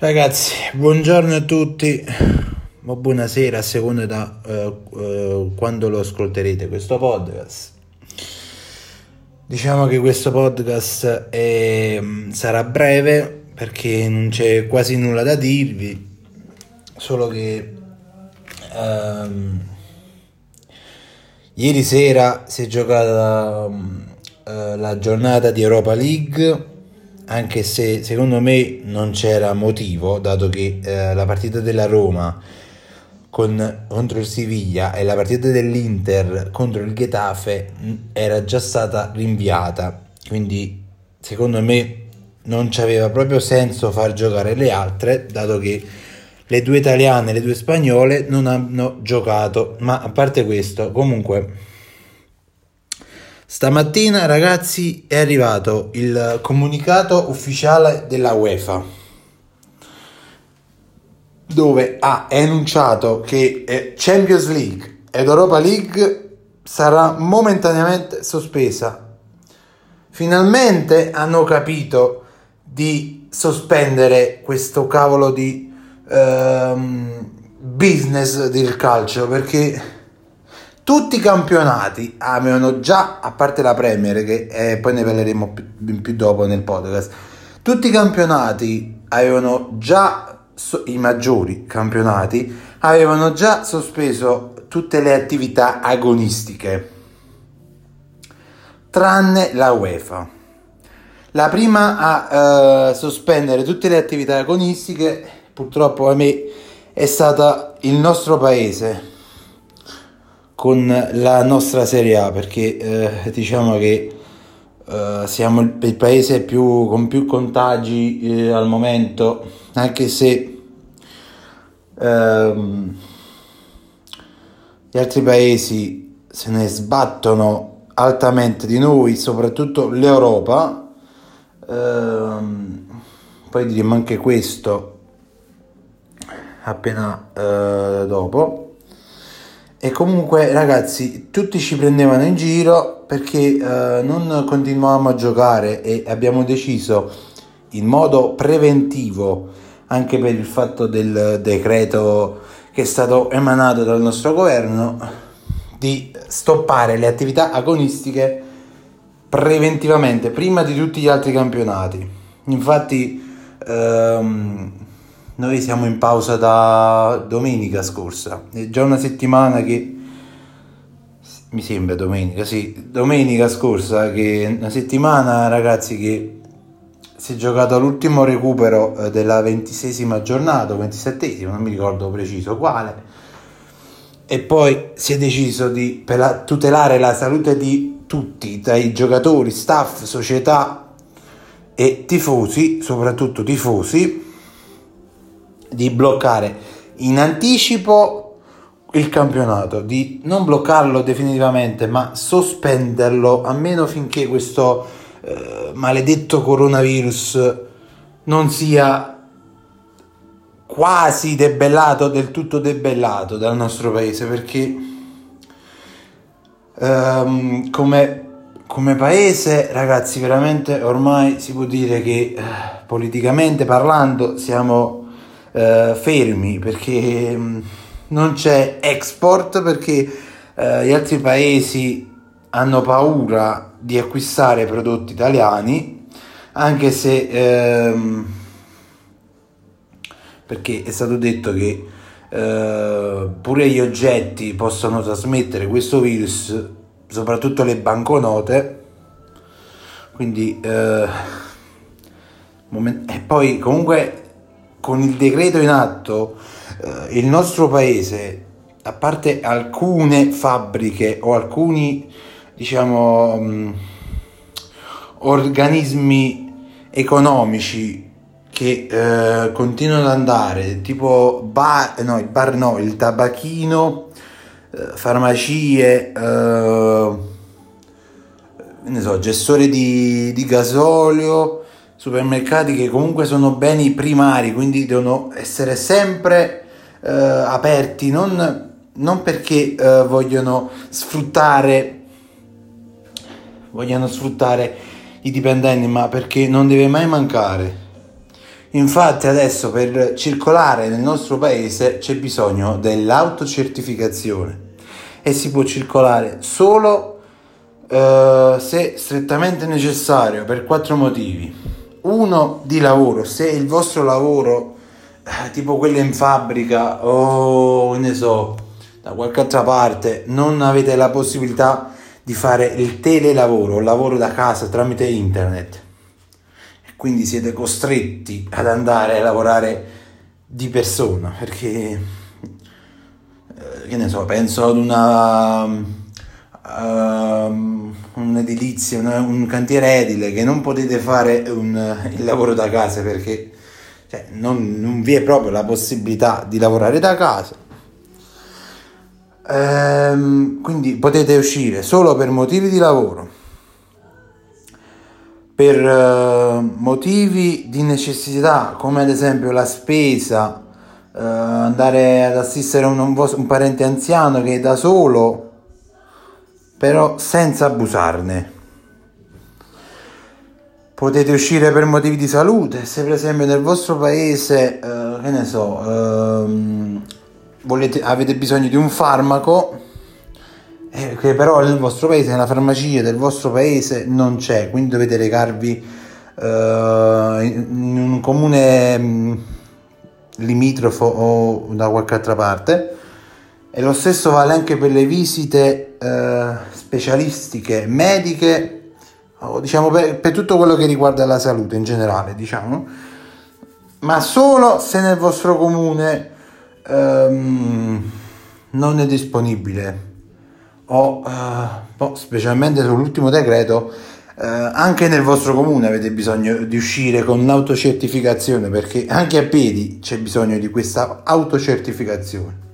Ragazzi, buongiorno a tutti, o buonasera a seconda da uh, uh, quando lo ascolterete questo podcast. Diciamo che questo podcast è, sarà breve perché non c'è quasi nulla da dirvi, solo che um, ieri sera si è giocata um, uh, la giornata di Europa League anche se secondo me non c'era motivo, dato che eh, la partita della Roma con, contro il Siviglia e la partita dell'Inter contro il Getafe mm, era già stata rinviata, quindi secondo me non c'aveva proprio senso far giocare le altre, dato che le due italiane e le due spagnole non hanno giocato, ma a parte questo, comunque Stamattina ragazzi è arrivato il comunicato ufficiale della UEFA dove ha enunciato che eh, Champions League ed Europa League sarà momentaneamente sospesa. Finalmente hanno capito di sospendere questo cavolo di ehm, business del calcio perché tutti i campionati avevano già, a parte la Premier, che eh, poi ne parleremo più, più, dopo nel podcast, tutti i campionati avevano già, i maggiori campionati, avevano già sospeso tutte le attività agonistiche, tranne la UEFA. La prima a uh, sospendere tutte le attività agonistiche, purtroppo a me, è stata il nostro paese con la nostra Serie A perché eh, diciamo che eh, siamo il, paese più, con più contagi eh, al momento anche se ehm, gli altri paesi se ne sbattono altamente di noi soprattutto l'Europa. Ehm, poi diremo anche questo appena eh, dopo e comunque ragazzi, tutti ci prendevano in giro perché eh, non continuavamo a giocare e abbiamo deciso in modo preventivo, anche per il fatto del decreto che è stato emanato dal nostro governo, di stoppare le attività agonistiche preventivamente, prima di tutti gli altri campionati. Infatti ehm, noi siamo in pausa da domenica scorsa, è già una settimana che mi sembra domenica, sì, domenica scorsa che una settimana ragazzi che si è giocato l'ultimo recupero eh, della ventisesima giornata, ventisettesima, non mi ricordo preciso quale, e poi si è deciso di tutelare la salute di tutti, dai giocatori, staff, società e tifosi, soprattutto tifosi, di bloccare in anticipo il campionato, di non bloccarlo definitivamente, ma sospenderlo almeno finché questo eh, maledetto coronavirus non sia quasi debellato, del tutto debellato dal nostro paese, perché ehm, come, come paese, ragazzi, veramente ormai si può dire che eh, politicamente parlando siamo eh, fermi perché mm, non c'è export perché eh, gli altri paesi hanno paura di acquistare prodotti italiani anche se ehm, perché è stato detto che eh, pure gli oggetti possono trasmettere questo virus soprattutto le banconote. Quindi eh, moment- e poi comunque con il decreto in atto eh, il nostro paese, a parte alcune fabbriche o alcuni diciamo mh, mm, organismi economici che eh, continuano ad andare, tipo bar, no, il bar no, il tabacchino, eh, farmacie, eh, ne so, gestore di, di gasolio, supermercati che comunque sono beni primari, quindi devono essere sempre eh, aperti, non, non perché eh, vogliono sfruttare vogliono sfruttare i dipendenti, ma perché non deve mai mancare Infatti adesso per circolare nel nostro paese c'è bisogno dell'autocertificazione e si può circolare solo eh, se strettamente necessario per quattro motivi. Uno di lavoro, se il vostro lavoro eh, tipo quello in fabbrica o ne so da qualche altra parte non avete la possibilità di fare il telelavoro, il lavoro da casa tramite internet quindi siete costretti ad andare a lavorare di persona perché eh, che ne so penso ad una uh, un'edilizia una, un cantiere edile che non potete fare un, il lavoro da casa perché cioè, non, non vi è proprio la possibilità di lavorare da casa. Ehm, quindi potete uscire solo per motivi di lavoro. Per uh, motivi di necessità, come ad esempio la spesa, uh, andare ad assistere un, un, un, parente anziano che da solo, però senza abusarne. Potete uscire per motivi di salute, se per esempio nel vostro paese, uh, che ne so, ehm, volete, avete bisogno di un farmaco, eh, che però nel vostro paese, nella farmacia del vostro paese non c'è, quindi dovete recarvi uh, in un comune mm, limitrofo o da qualche altra parte. E lo stesso vale anche per le visite uh, specialistiche, mediche, diciamo per, per, tutto quello che riguarda la salute in generale, diciamo, ma solo se nel vostro comune um, non è disponibile. O uh, specialmente sull'ultimo decreto uh, anche nel vostro comune avete bisogno di uscire con l'autocertificazione perché anche a piedi c'è bisogno di questa autocertificazione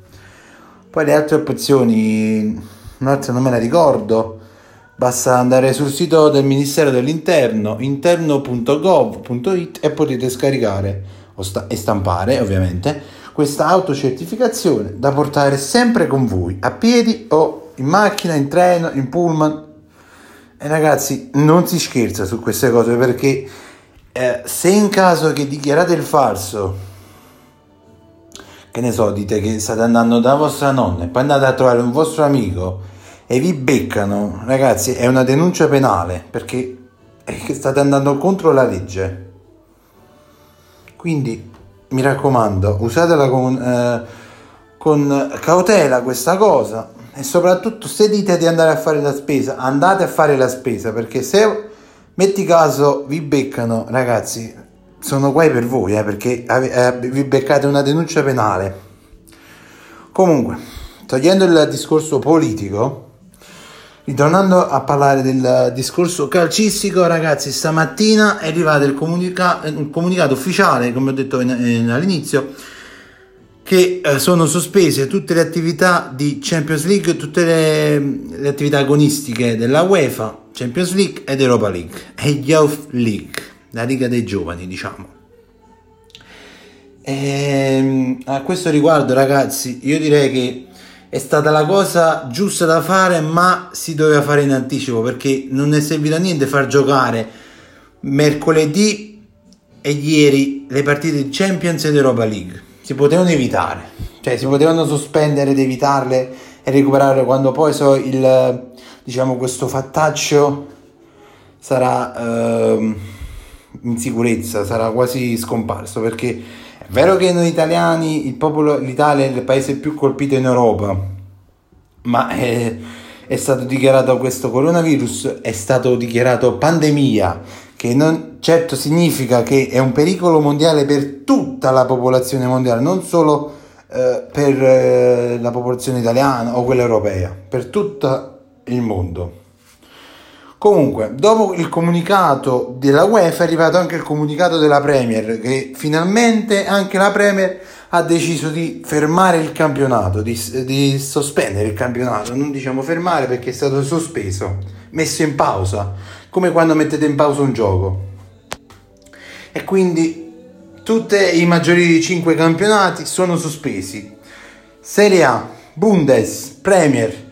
poi le altre opzioni un'altra non me la ricordo basta andare sul sito del Ministero dell'Interno interno.gov.it e potete scaricare sta- e stampare ovviamente questa autocertificazione da portare sempre con voi a piedi o in macchina, in treno, in pullman. E ragazzi, non si scherza su queste cose perché eh, se in caso che dichiarate il falso, che ne so, dite che state andando da vostra nonna e poi andate a trovare un vostro amico e vi beccano, ragazzi, è una denuncia penale perché state andando contro la legge. Quindi mi raccomando, usatela con, eh, con cautela questa cosa e soprattutto se dite di andare a fare la spesa, andate a fare la spesa perché se metti caso vi beccano, ragazzi, sono guai per voi eh, perché eh, vi beccate una denuncia penale. Comunque, togliendo il discorso politico, ritornando a parlare del discorso calcistico, ragazzi, stamattina è arrivato il, comunica- il comunicato ufficiale, come ho detto in, in, all'inizio che eh, sono sospese tutte le attività di Champions League, tutte le, le, attività agonistiche della UEFA, Champions League ed Europa League e Youth League, la Liga dei Giovani, diciamo. E, ehm, a questo riguardo, ragazzi, io direi che è stata la cosa giusta da fare, ma si doveva fare in anticipo perché non è servito a niente far giocare mercoledì e ieri le partite di Champions ed Europa League si potevano evitare, cioè si potevano sospendere ed evitarle e recuperare quando poi so il, diciamo, questo fattaccio sarà eh, in sicurezza, sarà quasi scomparso perché è vero che noi italiani, il popolo, l'Italia è il paese più colpito in Europa, ma è, è stato dichiarato questo coronavirus, è stato dichiarato pandemia che non certo significa che è un pericolo mondiale per tutta la popolazione mondiale, non solo eh, per eh, la popolazione italiana o quella europea, per tutto il mondo. Comunque, dopo il comunicato della UEFA è arrivato anche il comunicato della Premier, che finalmente anche la Premier ha deciso di fermare il campionato, di, di sospendere il campionato, non diciamo fermare perché è stato sospeso, messo in pausa come quando mettete in pausa un gioco. E quindi tutti i maggiori di 5 campionati sono sospesi. Serie A, Bundes, Premier,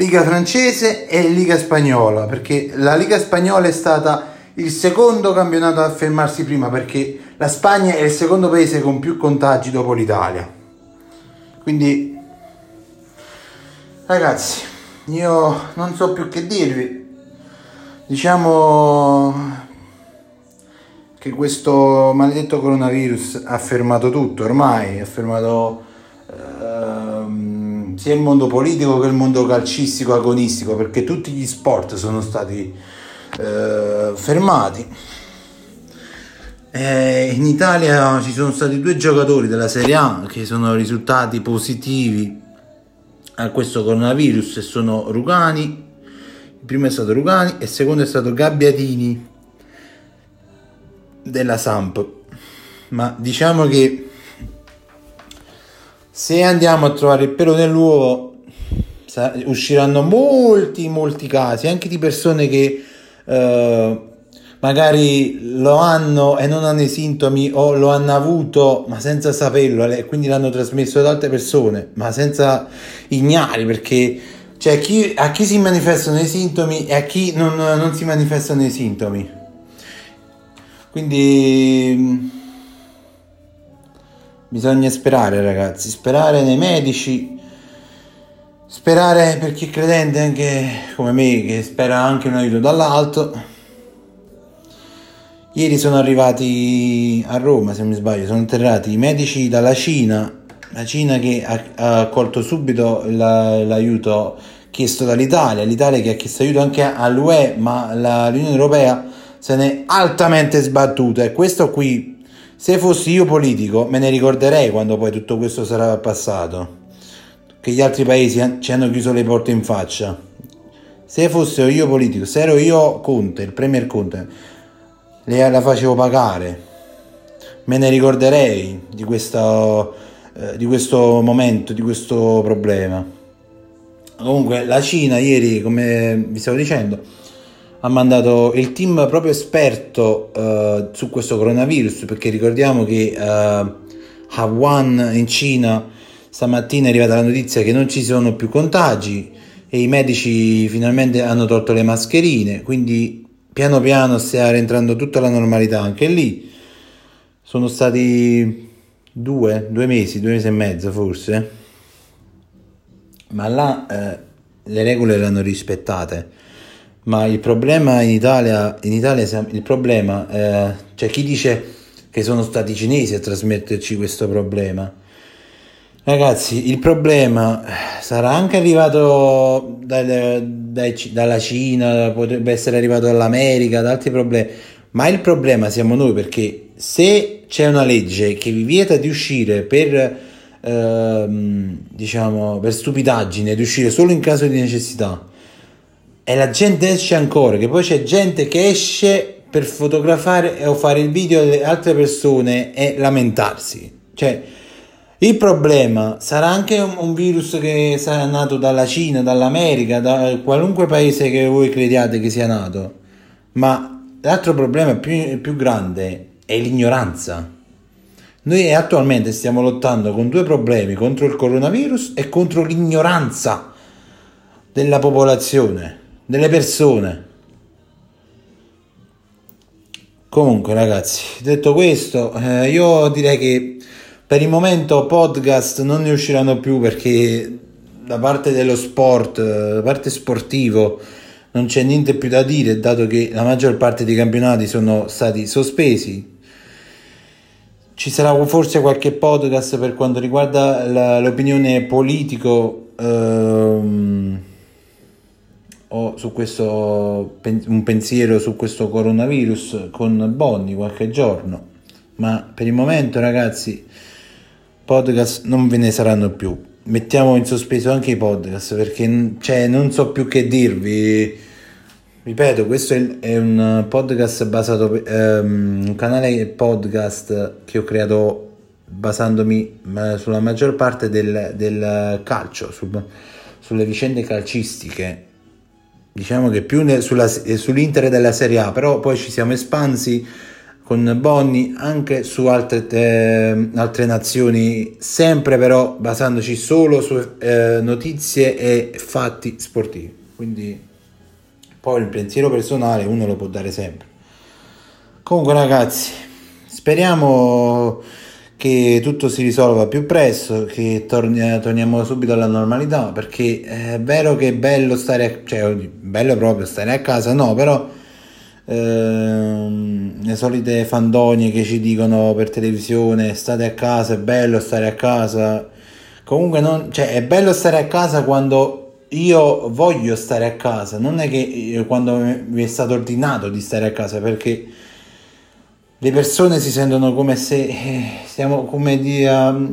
Liga francese e Liga spagnola, perché la Liga spagnola è stata il secondo campionato a fermarsi prima perché la Spagna è il secondo paese con più contagi dopo l'Italia. Quindi, ragazzi, io non so più che dirvi. Diciamo che questo maledetto coronavirus ha fermato tutto ormai, ha fermato sia il mondo politico che il mondo calcistico agonistico, perché tutti gli sport sono stati eh, fermati. Eh, in Italia ci sono stati due giocatori della Serie A che sono risultati positivi a questo coronavirus e sono Rugani. Il primo è stato Rugani e il secondo è stato Gabbiatini della Samp. Ma diciamo che se andiamo a trovare il pelo nell'uovo usciranno molti molti casi anche di persone che eh, magari lo hanno e non hanno i sintomi o lo hanno avuto ma senza saperlo e quindi l'hanno trasmesso ad altre persone ma senza ignari perché cioè chi, a chi si manifestano i sintomi e a chi non, non si manifestano i sintomi. Quindi bisogna sperare ragazzi. Sperare nei medici. Sperare per chi è credente anche come me che spera anche un aiuto dall'alto. Ieri sono arrivati a Roma, se non mi sbaglio, sono atterrati i medici dalla Cina, la Cina che ha, accolto subito la, l'aiuto chiesto dall'Italia, l'Italia che ha chiesto aiuto anche all'UE, ma la, l'Unione Europea se n'è altamente sbattuta. E questo qui, se fossi io politico, me ne ricorderei quando poi tutto questo sarà passato, che gli altri paesi ci hanno chiuso le porte in faccia. Se fossi io politico, se ero io Conte, il Premier Conte, la facevo pagare. Me ne ricorderei di questo, eh, di questo momento, di questo problema. Comunque la Cina ieri, come vi stavo dicendo, ha mandato il team proprio esperto uh, su questo coronavirus perché ricordiamo che uh, a Wuhan in Cina stamattina è arrivata la notizia che non ci sono più contagi e i medici finalmente hanno tolto le mascherine quindi piano piano sta rientrando tutta la normalità anche lì. Sono stati due, due mesi, due mesi e mezzo forse, ma là eh, le regole le hanno rispettate. Ma il problema in Italia, in Italia il problema, eh, c'è chi dice che sono stati i cinesi a trasmetterci questo problema. Ragazzi, il problema sarà anche arrivato dal, dai, dalla Cina, potrebbe essere arrivato dall'America, da altri problemi, ma il problema siamo noi perché se c'è una legge che vi vieta di uscire per, ehm, diciamo, per stupidaggine, di uscire solo in caso di necessità, e la gente esce ancora, che poi c'è gente che esce per fotografare o fare il video delle altre persone e lamentarsi, cioè il problema sarà anche un virus che sarà nato dalla Cina, dall'America, da qualunque paese che voi crediate che sia nato, ma l'altro problema più, più grande è l'ignoranza. Noi attualmente stiamo lottando con due problemi, contro il coronavirus e contro l'ignoranza della popolazione, delle persone. Comunque ragazzi, detto questo, eh, io direi che per il momento podcast non ne usciranno più perché da parte dello sport, da parte sportivo, non c'è niente più da dire, dato che la maggior parte dei campionati sono stati sospesi. Ci sarà forse qualche podcast per quanto riguarda la, l'opinione politico ehm, o su questo un pensiero su questo coronavirus con Bonni qualche giorno. Ma per il momento, ragazzi, podcast non ve ne saranno più. Mettiamo in sospeso anche i podcast perché cioè, non so più che dirvi. Ripeto, questo è un podcast basato, um, un canale podcast che ho creato basandomi sulla maggior parte del, del calcio, sul, sulle vicende calcistiche. Diciamo che più sulla, sull'Inter della Serie A, però poi ci siamo espansi con Bonni anche su altre, eh, altre nazioni, sempre però basandoci solo su eh, notizie e fatti sportivi. Quindi poi il pensiero personale uno lo può dare sempre. Comunque ragazzi, speriamo che tutto si risolva più presto, che torni, torniamo subito alla normalità, perché è vero che è bello stare, cioè bello proprio stare a casa, no, però ehm, le solite fandonie che ci dicono per televisione state a casa, è bello stare a casa, comunque non, cioè, è bello stare a casa quando io voglio stare a casa, non è che quando mi è stato ordinato di stare a casa, perché le persone si sentono come se eh, stiamo come di,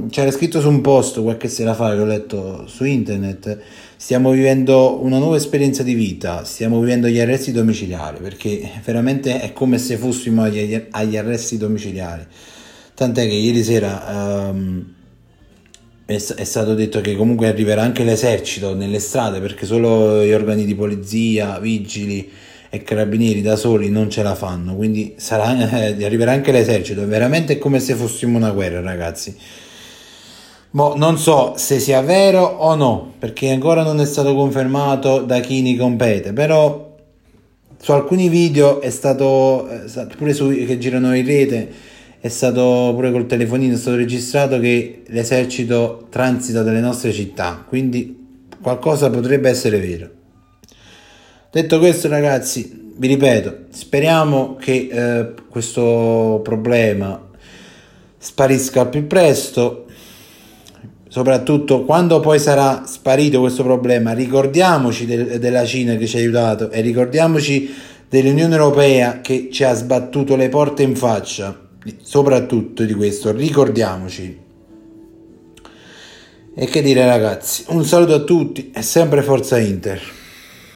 c'era scritto su un post qualche sera fa che ho letto su internet stiamo vivendo una nuova esperienza di vita stiamo vivendo gli arresti domiciliari perché veramente è come se fossimo agli, agli arresti domiciliari. Tant'è che ieri sera um, è, è, stato detto che comunque arriverà anche l'esercito nelle strade perché solo gli organi di polizia, vigili e carabinieri da soli non ce la fanno, quindi sarà, eh, arriverà anche l'esercito, è veramente come se fossimo una guerra ragazzi. Mo, non so se sia vero o no, perché ancora non è stato confermato da chi ne compete, però su alcuni video è stato, eh, pure su, che girano in rete, è stato pure col telefonino è stato registrato che l'esercito transita dalle nostre città, quindi qualcosa potrebbe essere vero. Detto questo, ragazzi, vi ripeto, speriamo che eh, questo problema sparisca al più presto. Soprattutto quando poi sarà sparito questo problema, ricordiamoci del, della Cina che ci ha aiutato e ricordiamoci dell'Unione Europea che ci ha sbattuto le porte in faccia soprattutto di questo ricordiamoci. E che dire ragazzi, un saluto a tutti e sempre Forza Inter.